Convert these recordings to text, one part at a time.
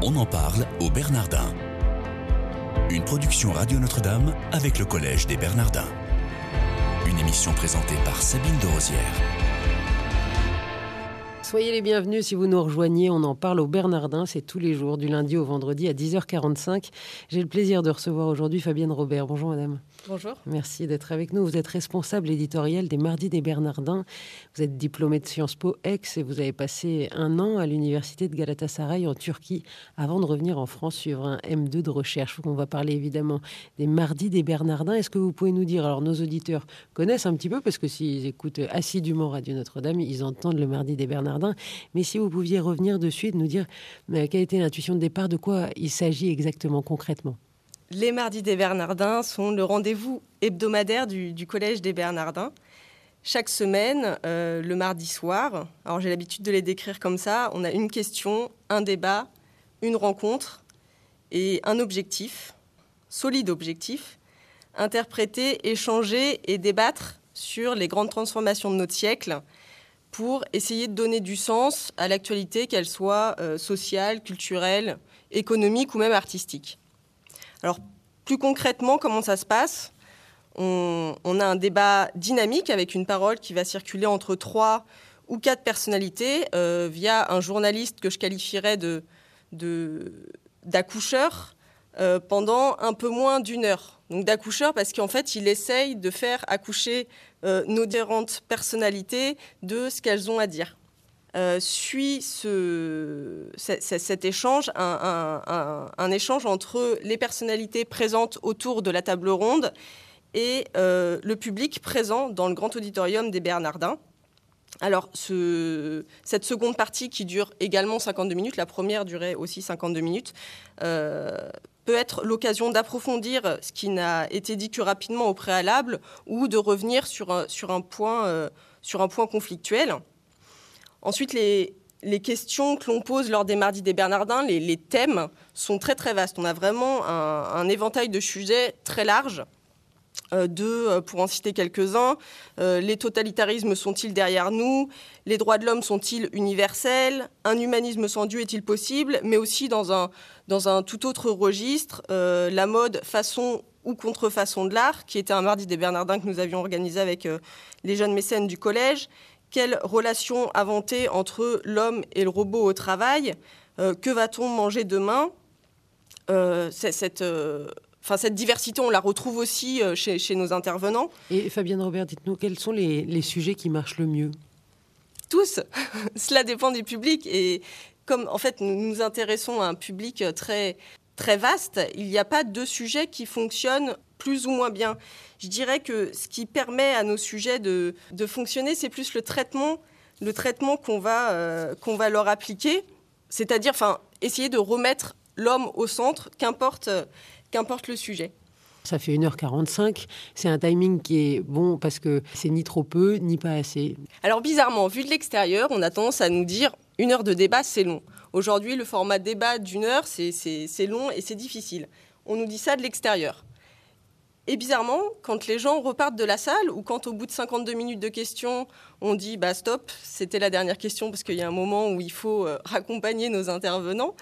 On en parle au Bernardin. Une production Radio Notre-Dame avec le Collège des Bernardins. Une émission présentée par Sabine de Rosière. Soyez les bienvenus si vous nous rejoignez. On en parle au Bernardin. C'est tous les jours, du lundi au vendredi à 10h45. J'ai le plaisir de recevoir aujourd'hui Fabienne Robert. Bonjour madame. Bonjour. Merci d'être avec nous. Vous êtes responsable éditorial des Mardis des Bernardins. Vous êtes diplômé de Sciences Po Aix et vous avez passé un an à l'université de Galatasaray en Turquie avant de revenir en France suivre un M2 de recherche. On va parler évidemment des Mardis des Bernardins. Est-ce que vous pouvez nous dire, alors nos auditeurs connaissent un petit peu parce que s'ils écoutent assidûment Radio Notre-Dame, ils entendent le Mardi des Bernardins. Mais si vous pouviez revenir dessus et nous dire euh, quelle été l'intuition de départ, de quoi il s'agit exactement concrètement? Les Mardis des Bernardins sont le rendez-vous hebdomadaire du, Collège des Bernardins. Chaque semaine, euh, le mardi soir, alors j'ai l'habitude de les décrire comme ça, on a une question, un débat, une rencontre et un objectif, solide objectif, interpréter, échanger et débattre sur les grandes transformations de notre siècle pour essayer de donner du sens à l'actualité, qu'elle soit euh, sociale, culturelle, économique ou même artistique. Alors, plus concrètement, comment ça se passe? On, a un débat dynamique avec une parole qui va circuler entre trois ou quatre personnalités euh, via un journaliste que je qualifierais de, d'accoucheur euh, pendant un peu moins d'une heure. Donc d'accoucheur parce qu'en fait, il essaye de faire accoucher euh, nos différentes personnalités de ce qu'elles ont à dire. Euh, suit ce, cet échange, un, échange entre les personnalités présentes autour de la table ronde et euh, le public présent dans le grand auditorium des Bernardins. Alors, ce, cette seconde partie qui dure également 52 minutes, la première durait aussi 52 minutes, euh, peut être l'occasion d'approfondir ce qui n'a été dit que rapidement au préalable ou de revenir sur un point conflictuel. Ensuite, les, questions que l'on pose lors des mardis des Bernardins, les, thèmes sont très très vastes. On a vraiment un, éventail de sujets très large. Euh, deux, euh, pour en citer quelques-uns, euh, les totalitarismes sont-ils derrière nous? Les droits de l'homme sont-ils universels? Un humanisme sans Dieu est-il possible? Mais aussi dans un tout autre registre, la mode façon ou contrefaçon de l'art, qui était un mardi des Bernardins que nous avions organisé avec les jeunes mécènes du collège, quelle relation inventer entre l'homme et le robot au travail euh, Que va-t-on manger demain euh, cette, euh, cette diversité, on la retrouve aussi chez, nos intervenants. Et Fabienne Robert, dites-nous, quels sont les, sujets qui marchent le mieux? Tous. Cela dépend des publics. Et comme en fait nous nous intéressons à un public très, très vaste, il n'y a pas de sujet qui fonctionne plus ou moins bien. Je dirais que ce qui permet à nos sujets de, fonctionner, c'est plus le traitement, le traitement qu'on va, euh, qu'on va leur appliquer, c'est-à-dire enfin, essayer de remettre l'homme au centre, qu'importe, qu'importe le sujet. Ça fait 1h45. C'est un timing qui est bon parce que c'est ni trop peu, ni pas assez. Alors bizarrement, vu de l'extérieur, on a tendance à nous dire une heure de débat, c'est long. Aujourd'hui, le format débat d'une heure, c'est long et c'est difficile. On nous dit ça de l'extérieur. Et bizarrement, quand les gens repartent de la salle ou quand au bout de 52 minutes de questions, on dit bah stop, c'était la dernière question parce qu'il y a un moment où il faut euh, raccompagner nos intervenants,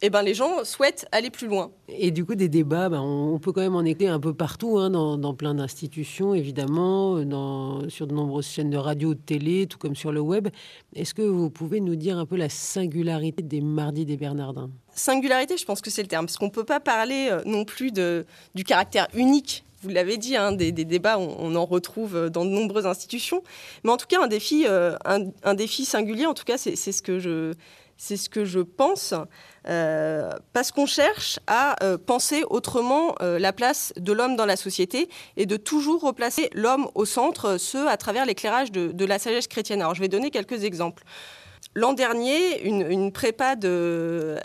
et eh ben les gens souhaitent aller plus loin. Et du coup, des débats, ben, on peut quand même en écouter un peu partout, hein, dans, plein d'institutions, évidemment, dans, sur de nombreuses chaînes de radio, de télé, tout comme sur le web. Est-ce que vous pouvez nous dire un peu la singularité des Mardis des Bernardins? Singularité, je pense que c'est le terme, parce qu'on ne peut pas parler euh, non plus de, du caractère unique vous l'avez dit, hein, des, débats, on, en retrouve dans de nombreuses institutions. Mais en tout cas, un défi, euh, un, défi singulier, en tout cas, c'est ce que je, ce que je pense, euh, parce qu'on cherche à euh, penser autrement la place de l'homme dans la société et de toujours replacer l'homme au centre, ce à travers l'éclairage de, la sagesse chrétienne. Alors je vais donner quelques exemples. L'an dernier, une, prépa de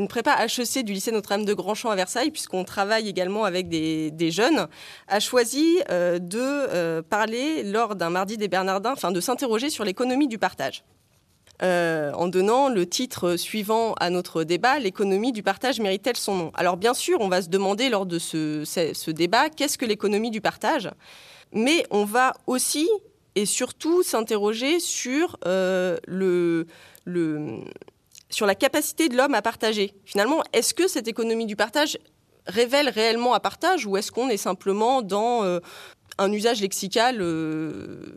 une prépa HEC du lycée Notre-Dame de Grandchamp à Versailles, puisqu'on travaille également avec des, jeunes, a choisi euh, de euh, parler lors d'un mardi des Bernardins, enfin de s'interroger sur l'économie du partage. Euh, en donnant le titre suivant à notre débat, l'économie du partage mérite-t-elle son nom? Alors bien sûr, on va se demander lors de ce, débat, qu'est-ce que l'économie du partage? Mais on va aussi et surtout s'interroger sur le, le, sur la capacité de l'homme à partager. Finalement, est-ce que cette économie du partage révèle réellement un partage ou est-ce qu'on est simplement dans euh, un usage lexical euh,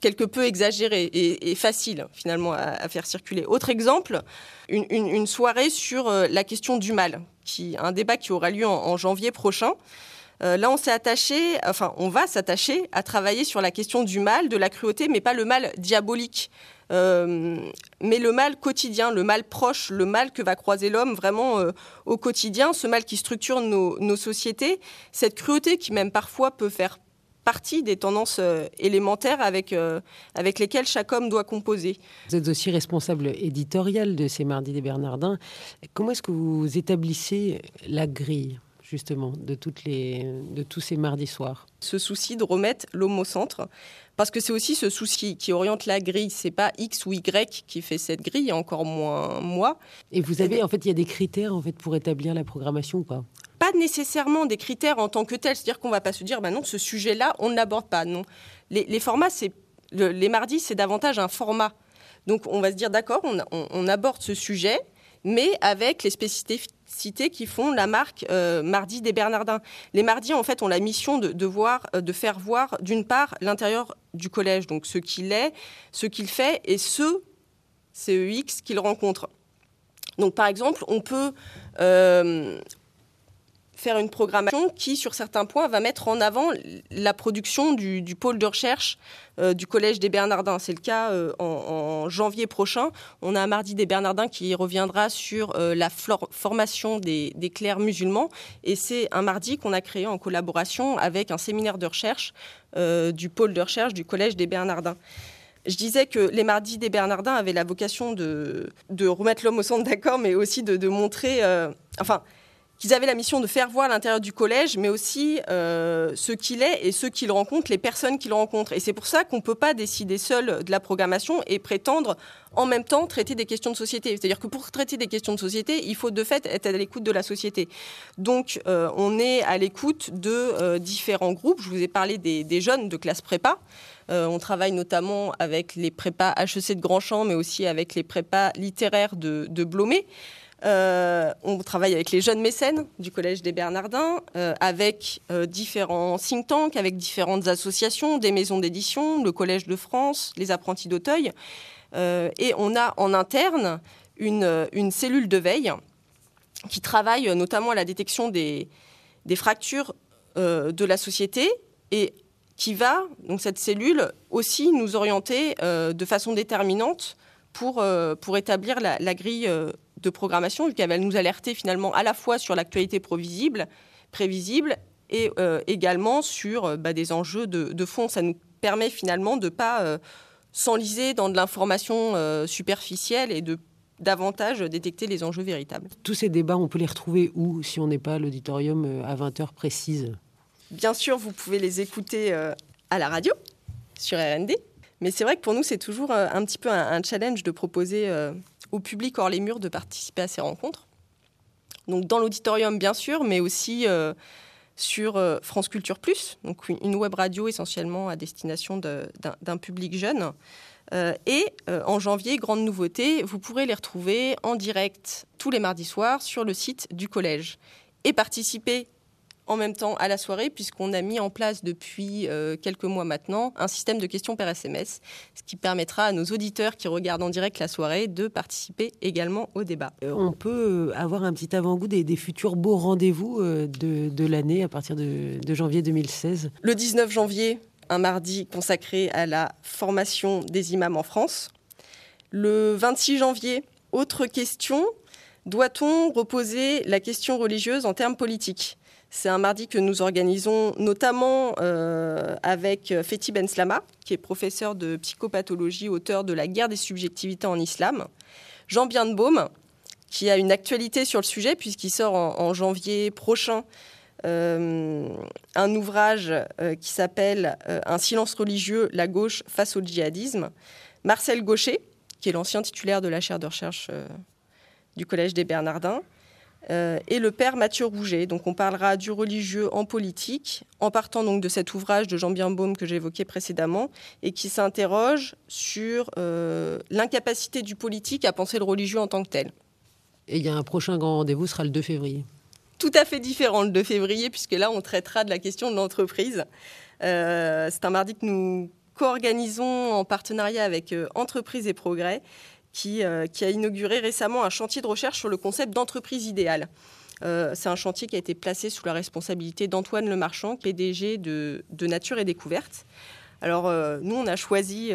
quelque peu exagéré et, facile finalement à, faire circuler? Autre exemple, une, soirée sur euh, la question du mal, qui, un débat qui aura lieu en, janvier prochain. Là, on s'est attaché, enfin, on va s'attacher à travailler sur la question du mal, de la cruauté, mais pas le mal diabolique. Euh, mais le mal quotidien, le mal proche, le mal que va croiser l'homme vraiment euh, au quotidien, ce mal qui structure nos, sociétés, cette cruauté qui même parfois peut faire partie des tendances euh, élémentaires avec, avec lesquelles chaque homme doit composer. Vous êtes aussi responsable éditorial de ces Mardis des Bernardins. Comment est-ce que vous établissez la grille? Justement de, toutes les, de tous ces mardis soirs Ce souci de remettre l'homme au centre, parce que c'est aussi ce souci qui oriente la grille. C'est pas X ou Y qui fait cette grille, encore moins moi. Et vous avez, en fait, il y a des critères en fait pour établir la programmation ou pas? Pas nécessairement des critères en tant que tels. C'est-à-dire qu'on va pas se dire, bah non, ce sujet-là, on ne l'aborde pas. Non, les, formats, c'est les mardis, c'est davantage un format. Donc on va se dire, d'accord, on aborde ce sujet mais avec les spécificités qui font la marque euh, Mardi des Bernardins. Les Mardis, en fait, ont la mission de, voir, euh, de faire voir, d'une part, l'intérieur du collège, donc ce qu'il est, ce qu'il fait et ce CEX qu'il rencontre. Donc, par exemple, on peut euh, faire une programmation qui, sur certains points, va mettre en avant la production du, pôle de recherche euh, du Collège des Bernardins. C'est le cas euh, en, janvier prochain. On a un mardi des Bernardins qui reviendra sur euh, la formation des, clercs musulmans. Et c'est un mardi qu'on a créé en collaboration avec un séminaire de recherche du pôle de recherche du Collège des Bernardins. Je disais que les mardis des Bernardins avaient la vocation de, remettre l'homme au centre, d'accord, mais aussi de, de montrer. enfin, qu'ils avaient la mission de faire voir l'intérieur du collège, mais aussi euh, ce qu'il est et ceux qu'il rencontre, les personnes qu'il rencontre. Et c'est pour ça qu'on ne peut pas décider seul de la programmation et prétendre en même temps traiter des questions de société. C'est-à-dire que pour traiter des questions de société, il faut de fait être à l'écoute de la société. Donc euh, on est à l'écoute de euh, différents groupes. Je vous ai parlé des, jeunes de classe prépa. on travaille notamment avec les prépas HEC de Grandchamp, mais aussi avec les prépas littéraires de, de Blomé. Euh, on travaille avec les jeunes mécènes du Collège des Bernardins, euh, avec euh, différents think tanks, avec différentes associations, des maisons d'édition, le Collège de France, les apprentis d'Auteuil. et on a en interne une, cellule de veille qui travaille notamment à la détection des, des fractures de la société et qui va, donc cette cellule, aussi nous orienter de façon déterminante pour, pour établir la, la grille de programmation, vu qu'elle va nous alerter finalement à la fois sur l'actualité prévisible, prévisible et euh, également sur euh, bah, des enjeux de, fond. Ça nous permet finalement de ne pas euh, s'enliser dans de l'information superficielle et de davantage détecter les enjeux véritables. Tous ces débats, on peut les retrouver où si on n'est pas à l'auditorium à 20h précises? Bien sûr, vous pouvez les écouter à la radio, sur RND. Mais c'est vrai que pour nous, c'est toujours un petit peu un, challenge de proposer au public hors les murs de participer à ces rencontres. Donc dans l'auditorium, bien sûr, mais aussi euh, sur euh, France Culture Plus, donc une web radio essentiellement à destination d'un public jeune. Euh, et en janvier, grande nouveauté, vous pourrez les retrouver en direct tous les mardis soirs sur le site du collège et participer en même temps à la soirée, puisqu'on a mis en place depuis euh, quelques mois maintenant un système de questions par SMS, ce qui permettra à nos auditeurs qui regardent en direct la soirée de participer également au débat. Euh, on peut avoir un petit avant-goût des, futurs beaux rendez-vous euh, de, l'année à partir de, de janvier 2016. Le 19 janvier, un mardi consacré à la formation des imams en France. Le 26 janvier, autre question, doit-on reposer la question religieuse en termes politiques? C'est un mardi que nous organisons notamment euh, avec Fethi Ben Slama, qui est professeur de psychopathologie, auteur de La guerre des subjectivités en islam. Jean Bienbaume, qui a une actualité sur le sujet, puisqu'il sort en, janvier prochain euh, un ouvrage euh, qui s'appelle Un silence religieux, la gauche face au djihadisme. Marcel Gaucher, qui est l'ancien titulaire de la chaire de recherche du Collège des Bernardins. Euh, et le père Mathieu Rouget. Donc on parlera du religieux en politique, en partant donc de cet ouvrage de Jean Birnbaum que j'évoquais précédemment, et qui s'interroge sur euh, l'incapacité du politique à penser le religieux en tant que tel. Et il y a un prochain grand rendez-vous, sera le 2 février. Tout à fait différent le 2 février, puisque là on traitera de la question de l'entreprise. Euh, c'est un mardi que nous co-organisons en partenariat avec Entreprise et Progrès euh, qui, a inauguré récemment un chantier de recherche sur le concept d'entreprise idéale. Euh, c'est un chantier qui a été placé sous la responsabilité d'Antoine Lemarchand, PDG de, Nature et Découverte. Alors, euh, nous, on a choisi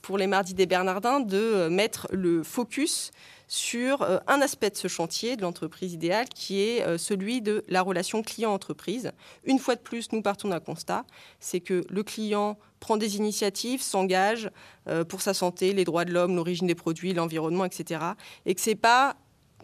pour les Mardis des Bernardins de mettre le focus sur un aspect de ce chantier de l'entreprise idéale qui est celui de la relation client-entreprise. Une fois de plus, nous partons d'un constat, c'est que le client prend des initiatives, s'engage euh, pour sa santé, les droits de l'homme, l'origine des produits, l'environnement, etc. Et que c'est pas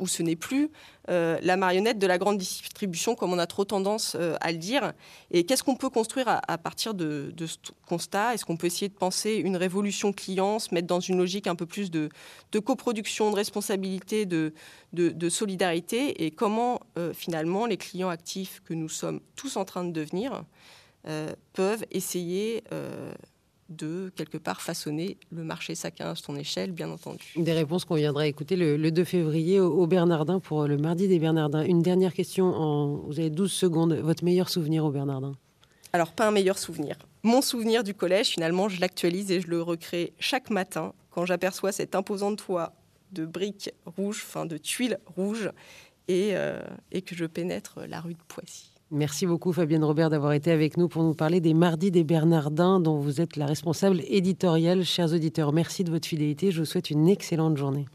ou ce n'est plus euh, la marionnette de la grande distribution, comme on a trop tendance euh, à le dire. Et qu'est-ce qu'on peut construire à, partir de, ce constat? Est-ce qu'on peut essayer de penser une révolution client, se mettre dans une logique un peu plus de, coproduction, de responsabilité, de, solidarité? Et comment, finalement, les clients actifs que nous sommes tous en train de devenir euh, peuvent essayer euh, de quelque part façonner le marché chacun à son échelle, bien entendu. Des réponses qu'on viendra écouter le, 2 février au, Bernardin pour le mardi des Bernardins. Une dernière question, en, vous avez 12 secondes. Votre meilleur souvenir au Bernardin? Alors, pas un meilleur souvenir. Mon souvenir du collège, finalement, je l'actualise et je le recrée chaque matin quand j'aperçois cette imposante toit de briques rouges, enfin de tuiles rouges, et, euh, et que je pénètre la rue de Poissy. Merci beaucoup Fabienne Robert d'avoir été avec nous pour nous parler des Mardis des Bernardins dont vous êtes la responsable éditoriale. Chers auditeurs, merci de votre fidélité. Je vous souhaite une excellente journée.